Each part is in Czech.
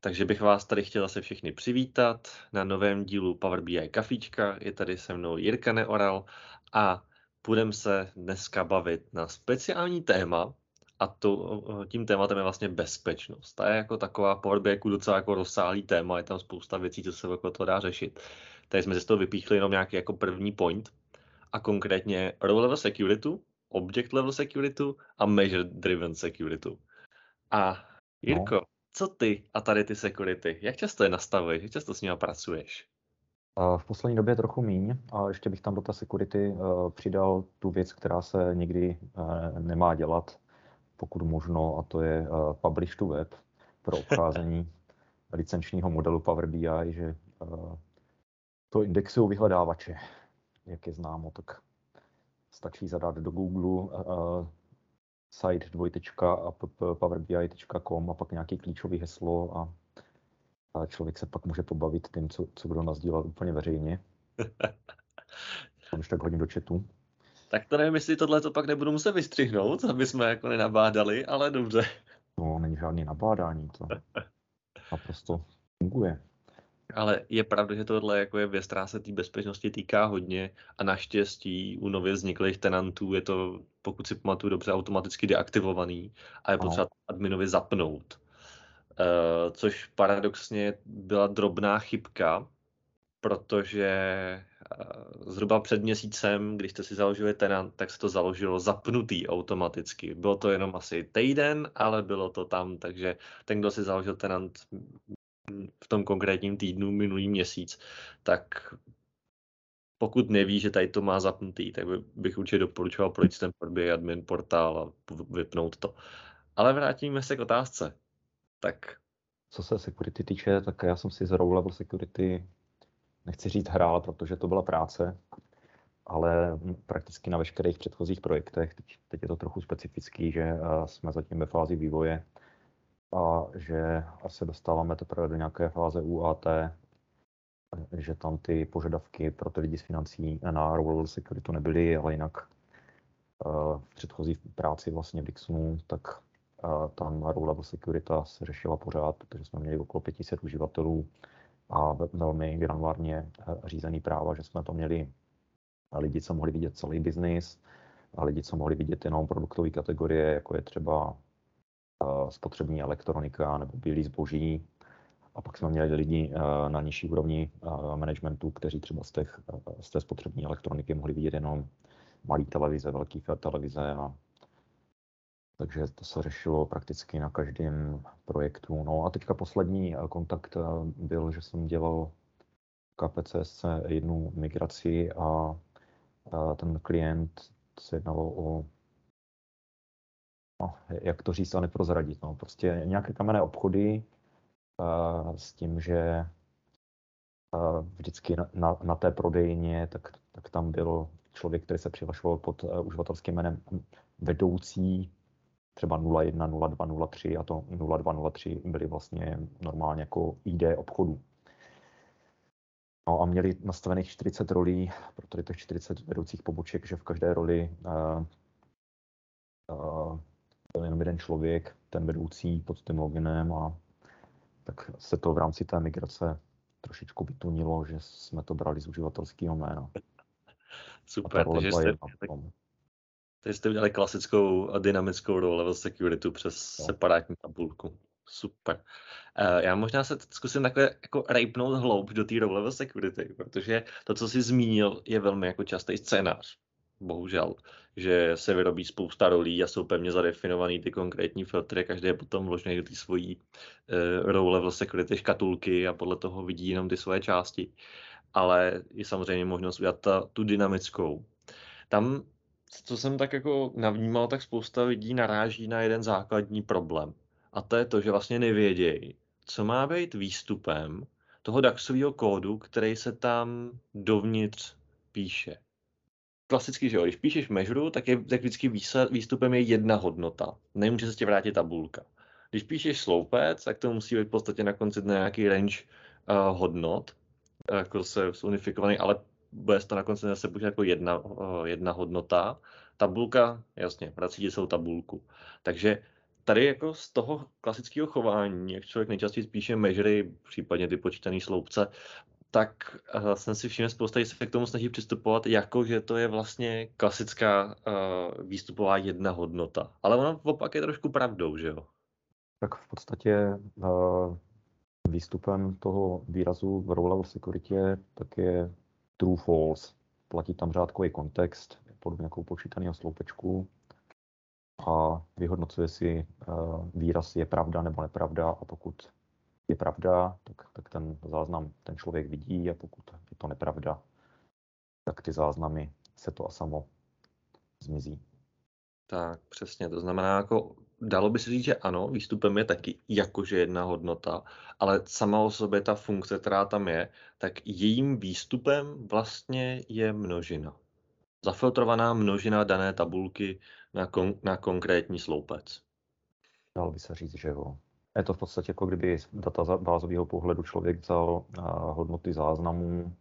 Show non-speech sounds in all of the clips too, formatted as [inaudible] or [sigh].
Takže bych vás tady chtěl zase všechny přivítat na novém dílu Power BI Kafíčka. Je tady se mnou Jirka Neoral a budeme se dneska bavit na speciální téma, a to, tím tématem je vlastně bezpečnost. Ta je jako taková Power BI docela jako rozsáhlý téma, je tam spousta věcí, co se jako to dá řešit. Tady jsme si z toho vypíchli jenom nějaký jako první point, a konkrétně Row Level Security, Object Level Security a Measure Driven Security. A Jirko, no. Co ty a tady ty security? Jak často je nastavuješ? Jak často s nimi pracuješ? V poslední době trochu míň a ještě bych tam do té security uh, přidal tu věc, která se nikdy uh, nemá dělat, pokud možno, a to je uh, publish to web pro [laughs] obcházení licenčního modelu Power BI, že to indexují vyhledávače jak je známo, tak stačí zadat do Google site dvojtečka a powerbi.com a pak nějaký klíčový heslo a, a člověk se pak může pobavit tím, co, co kdo nazdílel úplně veřejně. [laughs] Už tak hodím do chatu. Tak to nevím, jestli tohle to pak nebudu muset vystřihnout, aby jsme jako nenabádali, ale dobře. No, není žádný nabádání, to naprosto funguje. Ale je pravda, že tohle jako je věc, která se té bezpečnosti týká hodně a naštěstí u nově vzniklých tenantů je to, pokud si pamatuju dobře, automaticky deaktivovaný a je potřeba adminovi zapnout. Uh, což paradoxně byla drobná chybka, protože uh, zhruba před měsícem, když jste si založili tenant, tak se to založilo zapnutý automaticky. Bylo to jenom asi týden, ale bylo to tam, takže ten, kdo si založil tenant, v tom konkrétním týdnu minulý měsíc, tak pokud neví, že tady to má zapnutý, tak bych určitě doporučoval projít ten podběh admin portál a vypnout to. Ale vrátíme se k otázce. Tak. Co se security týče, tak já jsem si z row level security, nechci říct hrál, protože to byla práce, ale prakticky na veškerých předchozích projektech, teď, teď je to trochu specifický, že jsme zatím ve fázi vývoje, a že asi dostáváme teprve do nějaké fáze UAT, že tam ty požadavky pro ty lidi z financí na role security nebyly, ale jinak eh, v předchozí práci vlastně Dixonu, tak eh, tam role security se řešila pořád, protože jsme měli okolo 500 uživatelů a velmi granulárně eh, řízený práva, že jsme to měli. Lidi, co mohli vidět celý biznis, a lidi, co mohli vidět jenom produktové kategorie, jako je třeba spotřební elektronika nebo bílý zboží. A pak jsme měli lidi na nižší úrovni managementu, kteří třeba z, těch, z té spotřební elektroniky mohli vidět jenom malý televize, velký televize. A, takže to se řešilo prakticky na každém projektu. No a teďka poslední kontakt byl, že jsem dělal KPCSC jednu migraci a ten klient se jednalo o no, jak to říct a neprozradit. No. Prostě nějaké kamenné obchody uh, s tím, že uh, vždycky na, na, té prodejně, tak, tak tam byl člověk, který se přihlašoval pod uh, uživatelským jménem vedoucí třeba 01, 02, 03 a to 02, 03 byly vlastně normálně jako ID obchodu. No a měli nastavených 40 rolí, proto těch 40 vedoucích poboček, že v každé roli uh, uh, byl jenom jeden člověk, ten vedoucí pod tím loginem a tak se to v rámci té migrace trošičku vytunilo, že jsme to brali z uživatelského jména. Super, takže jste, takže jste udělali klasickou a dynamickou role level security přes no. separátní tabulku. Super. Uh, já možná se zkusím takhle jako rejpnout hloub do té role level security, protože to, co jsi zmínil, je velmi jako častý scénář bohužel, že se vyrobí spousta rolí a jsou pevně zadefinovaný ty konkrétní filtry, každý je potom vložený do té svojí uh, row level security škatulky a podle toho vidí jenom ty svoje části. Ale je samozřejmě možnost udělat ta, tu dynamickou. Tam, co jsem tak jako navnímal, tak spousta lidí naráží na jeden základní problém. A to je to, že vlastně nevědějí, co má být výstupem toho DAXového kódu, který se tam dovnitř píše klasicky, že jo, když píšeš measure, tak, je, tak vždycky výstupem je jedna hodnota. Nemůže se ti vrátit tabulka. Když píšeš sloupec, tak to musí být v podstatě na konci nějaký range uh, hodnot, jako se unifikovaný, ale bude to na konci zase buď jako jedna, uh, jedna hodnota. Tabulka, jasně, vrací ti tabulku. Takže tady jako z toho klasického chování, jak člověk nejčastěji spíše measury, případně ty počítané sloupce, tak uh, jsem si všiml spousta, se k tomu snaží přistupovat jako, že to je vlastně klasická uh, výstupová jedna hodnota. Ale ono opak je trošku pravdou, že jo? Tak v podstatě uh, výstupem toho výrazu v row level security tak je true false. Platí tam řádkový kontext, podobně jako počítaného sloupečku a vyhodnocuje si uh, výraz je pravda nebo nepravda a pokud je pravda, tak, tak ten záznam ten člověk vidí a pokud je to nepravda, tak ty záznamy se to a samo zmizí. Tak, přesně. To znamená, jako dalo by se říct, že ano, výstupem je taky jakože jedna hodnota, ale sama o sobě ta funkce, která tam je, tak jejím výstupem vlastně je množina. Zafiltrovaná množina dané tabulky na, kon- na konkrétní sloupec. Dalo by se říct, že jo. Je to v podstatě jako kdyby z databázového pohledu člověk vzal hodnoty záznamů,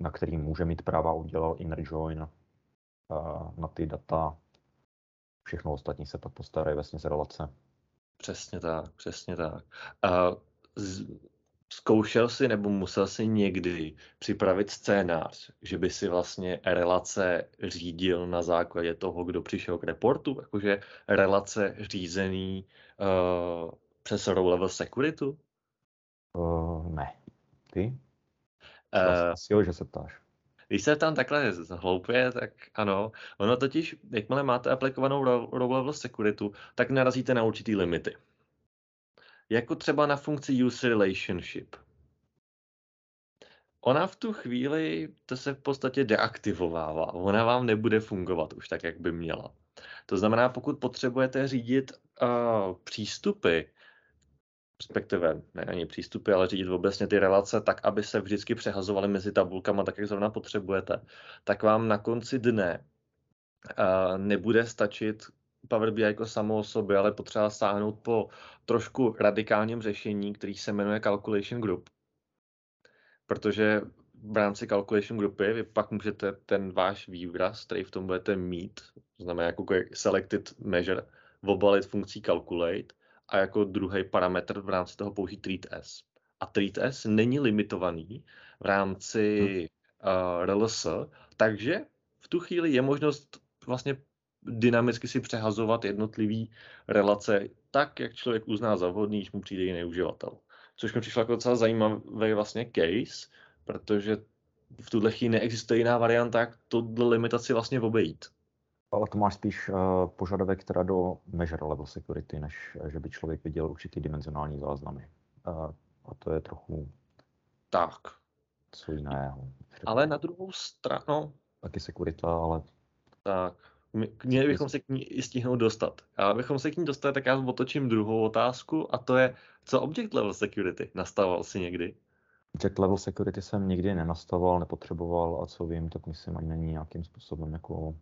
na který může mít práva, udělal inner join na ty data. Všechno ostatní se pak postarají vlastně z relace. Přesně tak, přesně tak. A z, zkoušel si nebo musel si někdy připravit scénář, že by si vlastně relace řídil na základě toho, kdo přišel k reportu, jakože relace řízený uh, přes row level security? Uh, ne. Ty? Uh, Asi jo, že se ptáš. Když se tam takhle hloupě, tak ano. Ono totiž, jakmile máte aplikovanou row level security, tak narazíte na určitý limity. Jako třeba na funkci user relationship. Ona v tu chvíli, to se v podstatě deaktivovává. Ona vám nebude fungovat už tak, jak by měla. To znamená, pokud potřebujete řídit uh, přístupy respektive ne ani přístupy, ale řídit obecně ty relace tak, aby se vždycky přehazovaly mezi tabulkama tak, jak zrovna potřebujete, tak vám na konci dne uh, nebude stačit Power BI jako samo o sobě, ale potřeba sáhnout po trošku radikálním řešení, který se jmenuje Calculation Group. Protože v rámci Calculation Groupy vy pak můžete ten váš výraz, který v tom budete mít, to znamená jako selected measure, obalit funkcí calculate a jako druhý parametr v rámci toho použít treat s. A treat s není limitovaný v rámci hmm. uh, RLS, takže v tu chvíli je možnost vlastně dynamicky si přehazovat jednotlivý relace tak, jak člověk uzná za vhodný, když mu přijde jiný uživatel. Což mi přišlo jako docela zajímavý vlastně case, protože v tuhle chvíli neexistuje jiná varianta, jak tuhle limitaci vlastně obejít. Ale to máš spíš uh, požadavek teda do measure level security, než že by člověk viděl určitý dimenzionální záznamy. Uh, a to je trochu... Tak. Co jiného. Ale na druhou stranu... Taky sekurita, ale... Tak. Měli bychom se k ní i stihnout dostat. A abychom se k ní dostali, tak já otočím druhou otázku a to je, co object level security? Nastavoval si někdy? Object level security jsem nikdy nenastavoval, nepotřeboval a co vím, tak myslím ani není nějakým způsobem jako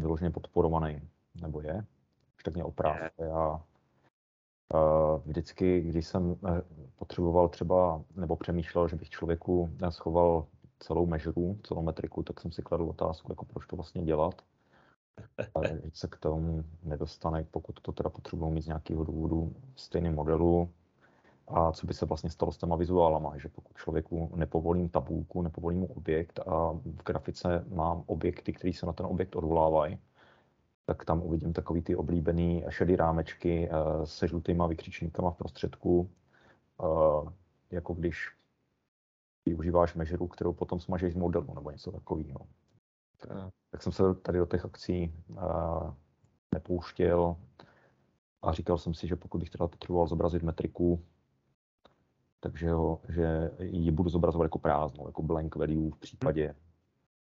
vyloženě podporovaný, nebo je, už tak mě oprav. Já vždycky, když jsem uh, potřeboval třeba, nebo přemýšlel, že bych člověku schoval celou mežuru, celou metriku, tak jsem si kladl otázku, jako proč to vlastně dělat. Ale se k tomu nedostane, pokud to teda potřebují mít z nějakého důvodu stejný modelu, a co by se vlastně stalo s těma vizuálama, že pokud člověku nepovolím tabulku, nepovolím mu objekt a v grafice mám objekty, které se na ten objekt odvolávají, tak tam uvidím takový ty oblíbený šedý rámečky eh, se žlutýma vykřičníkama v prostředku, eh, jako když využíváš mežeru, kterou potom smažeš z modelu nebo něco takového. Tak jsem se tady do těch akcí eh, nepouštěl a říkal jsem si, že pokud bych teda potřeboval zobrazit metriku, takže ho, že ji budu zobrazovat jako prázdnou, jako blank value v případě,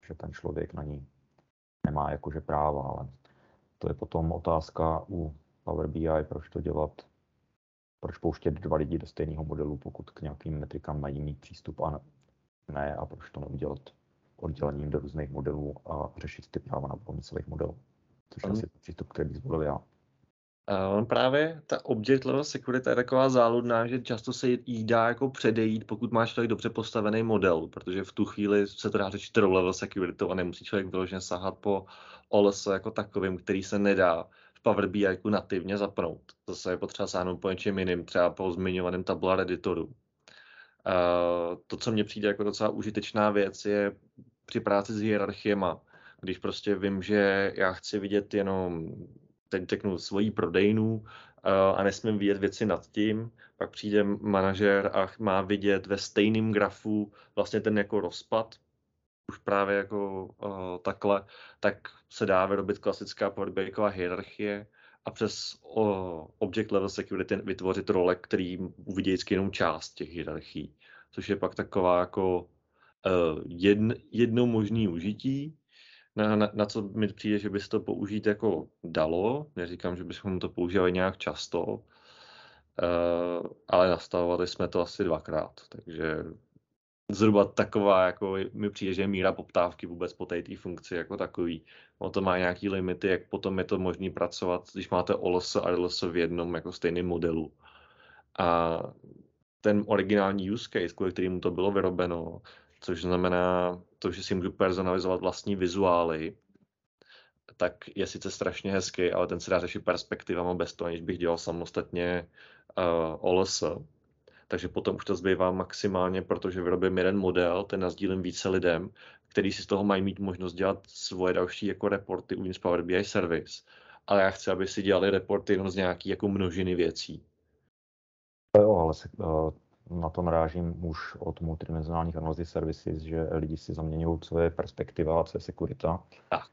že ten člověk na ní nemá jakože práva, ale to je potom otázka u Power BI, proč to dělat, proč pouštět dva lidi do stejného modelu, pokud k nějakým metrikám mají mít přístup a ne, a proč to neudělat oddělením do různých modelů a řešit ty práva na celých modelů. Což je asi přístup, který bych zvolil já. Uh, on právě, ta object level security je taková záludná, že často se jí dá jako předejít, pokud máš člověk dobře postavený model, protože v tu chvíli se to dá řešit row level security a nemusí člověk vyloženě sahat po OLS jako takovým, který se nedá v Power BI jako nativně zapnout. Zase je potřeba sáhnout po něčem jiným, třeba po zmiňovaném tabular editoru. Uh, to, co mně přijde jako docela užitečná věc, je při práci s hierarchiema, když prostě vím, že já chci vidět jenom, teď řeknu, svoji prodejnu uh, a nesmím vidět věci nad tím, pak přijde manažer a má vidět ve stejném grafu vlastně ten jako rozpad, už právě jako uh, takhle, tak se dá vyrobit klasická Power hierarchie a přes uh, Object Level Security vytvořit role, který uvidí vždycky jenom část těch hierarchií, což je pak taková jako uh, jedn, jedno možné užití, na, na, na co mi přijde, že by se to použít jako dalo. Neříkám, že bychom to používali nějak často, uh, ale nastavovali jsme to asi dvakrát, takže zhruba taková, jako mi přijde, že je míra poptávky vůbec po té funkci jako takový. On to má nějaký limity, jak potom je to možné pracovat, když máte OLS a RLS v jednom jako stejném modelu. A ten originální use case, kvůli kterému to bylo vyrobeno, což znamená to, že si můžu personalizovat vlastní vizuály, tak je sice strašně hezký, ale ten se dá řešit perspektivama bez toho, aniž bych dělal samostatně uh, OLS takže potom už to zbývá maximálně, protože vyrobím jeden model, ten nazdílím více lidem, který si z toho mají mít možnost dělat svoje další jako reporty uvnitř Power BI Service. Ale já chci, aby si dělali reporty jenom z nějaký jako množiny věcí. Jo, ale se, uh, na to narážím už od multidimenzionálních analyzy services, že lidi si zaměňují, co je perspektiva a co je sekurita. Tak.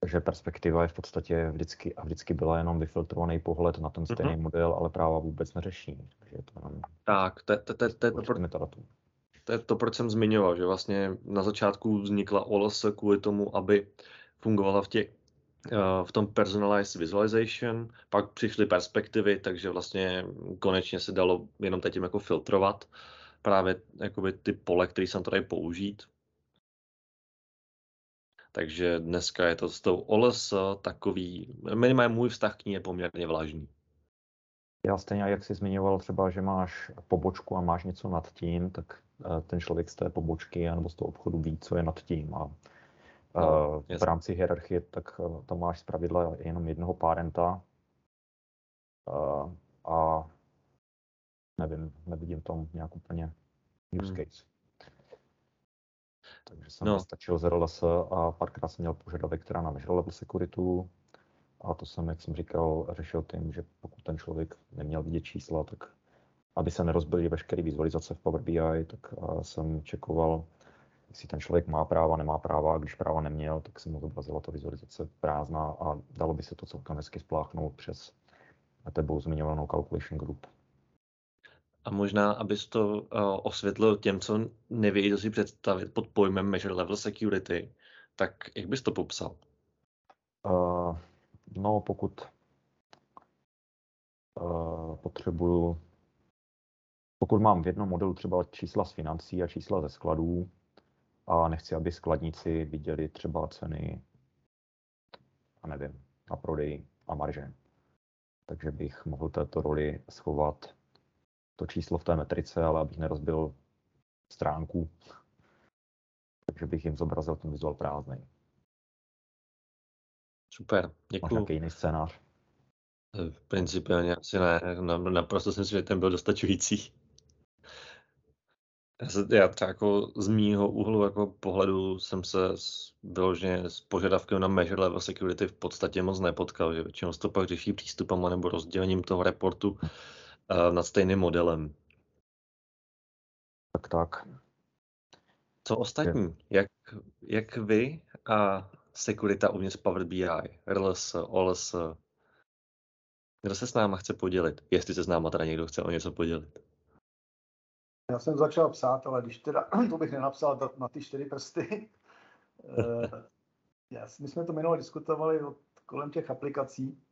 Takže perspektiva je v podstatě vždycky a vždycky byla jenom vyfiltrovaný pohled na ten stejný mm-hmm. model, ale práva vůbec neřeší. Takže je to jenom tak, to, to, to, to, to, to, to je to, proč jsem zmiňoval, že vlastně na začátku vznikla OLS kvůli tomu, aby fungovala v těch v tom personalized visualization, pak přišly perspektivy, takže vlastně konečně se dalo jenom teď jako filtrovat právě jakoby ty pole, které jsem tady použít. Takže dneska je to s tou OLS takový, minimálně můj vztah k ní je poměrně vlažný. Já stejně, jak jsi zmiňoval třeba, že máš pobočku a máš něco nad tím, tak eh, ten člověk z té pobočky nebo z toho obchodu ví, co je nad tím. A no, v rámci hierarchie, tak eh, tam máš zpravidla jenom jednoho parenta a nevím, nevidím tam nějak úplně use hmm. case. Takže jsem no. stačil z RLS a párkrát jsem měl požadavek, která na Visual Level Security a to jsem, jak jsem říkal, řešil tím, že pokud ten člověk neměl vidět čísla, tak aby se nerozbily veškeré vizualizace v Power BI, tak jsem čekoval, jestli ten člověk má práva, nemá práva, a když práva neměl, tak se mu zobrazila ta vizualizace prázdná a dalo by se to celkem hezky spláchnout přes tebou zmiňovanou calculation group. A možná, abys to uh, osvětlil těm, co nevědí, co si představit pod pojmem Measure Level Security, tak jak bys to popsal? Uh, no, pokud uh, potřebuju, pokud mám v jednom modelu třeba čísla z financí a čísla ze skladů a nechci, aby skladníci viděli třeba ceny, a nevím, na prodej a marže, takže bych mohl této roli schovat to číslo v té metrice, ale abych nerozbil stránku, takže bych jim zobrazil ten vizuál prázdný. Super, děkuji. Máš nějaký jiný scénář? V principiálně asi ne, naprosto si myslím, že ten byl dostačující. Já, se, já třeba jako z mýho úhlu jako pohledu jsem se vyloženě s požadavkem na measure level security v podstatě moc nepotkal, že většinou se to pak řeší přístupem nebo rozdělením toho reportu uh, nad stejným modelem. Tak tak. Co ostatní? Jak, jak vy a Securita uvnitř Power BI, RLS, OLS, kdo se s náma chce podělit? Jestli se s náma teda někdo chce o něco podělit. Já jsem začal psát, ale když teda, [clears throat] to bych nenapsal na ty čtyři prsty. [laughs] Eh, my jsme to minule diskutovali kolem těch aplikací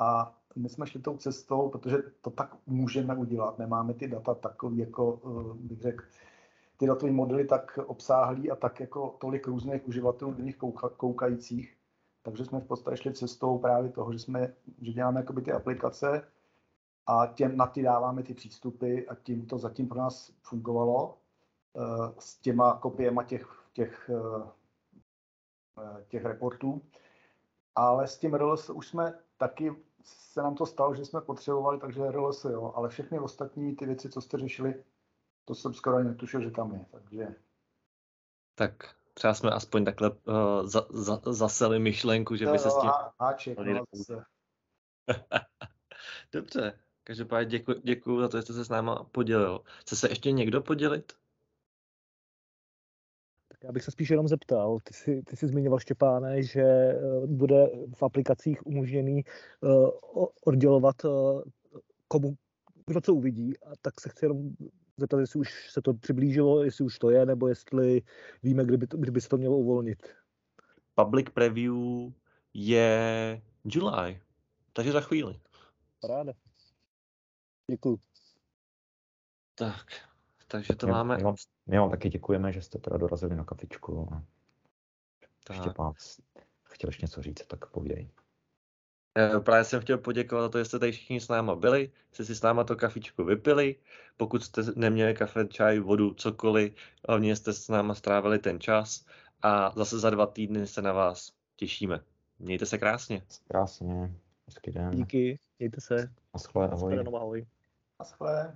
a my jsme šli tou cestou, protože to tak můžeme udělat. Nemáme ty data takový, jako eh, bych řekl, ty datové modely tak obsáhlý a tak jako tolik různých uživatelů do nich kouka, koukajících. Takže jsme v podstatě šli cestou právě toho, že, jsme, že děláme jakoby ty aplikace a těm, na ty dáváme ty přístupy a tím to zatím pro nás fungovalo uh, s těma kopiema těch, těch, uh, těch reportů. Ale s tím RLS už jsme taky, se nám to stalo, že jsme potřebovali, takže RLS jo, ale všechny ostatní ty věci, co jste řešili, to jsem skoro ani netušil, že tam je, takže... Tak třeba jsme aspoň takhle uh, za, za, zaseli myšlenku, že by se s tím... Háček, no, [laughs] Dobře, každopádně děkuji, děkuji za to, že jste se s náma podělil. Chce se ještě někdo podělit? Tak já bych se spíš jenom zeptal, ty jsi, ty jsi zmiňoval Štěpáne, že eh, bude v aplikacích umožněný uh, oddělovat uh, komu, kdo co uvidí, a tak se chci jenom zeptat, jestli už se to přiblížilo, jestli už to je, nebo jestli víme, kdyby, to, kdyby se to mělo uvolnit. Public preview je July, takže za chvíli. Paráda. Děkuji. Tak, takže to my, máme... My vám, my vám taky děkujeme, že jste teda dorazili na kafičku. Tak. Štěpán, chtěl něco říct, tak povídej. Eh, právě jsem chtěl poděkovat za to, že jste tady všichni s náma byli, jste si s náma to kafičko vypili. Pokud jste neměli kafe, čaj, vodu, cokoliv, hlavně jste s náma strávili ten čas a zase za dva týdny se na vás těšíme. Mějte se krásně. Krásně. Hezký den. Díky, mějte se. Naschle, ahoj. ahoj. Naschle.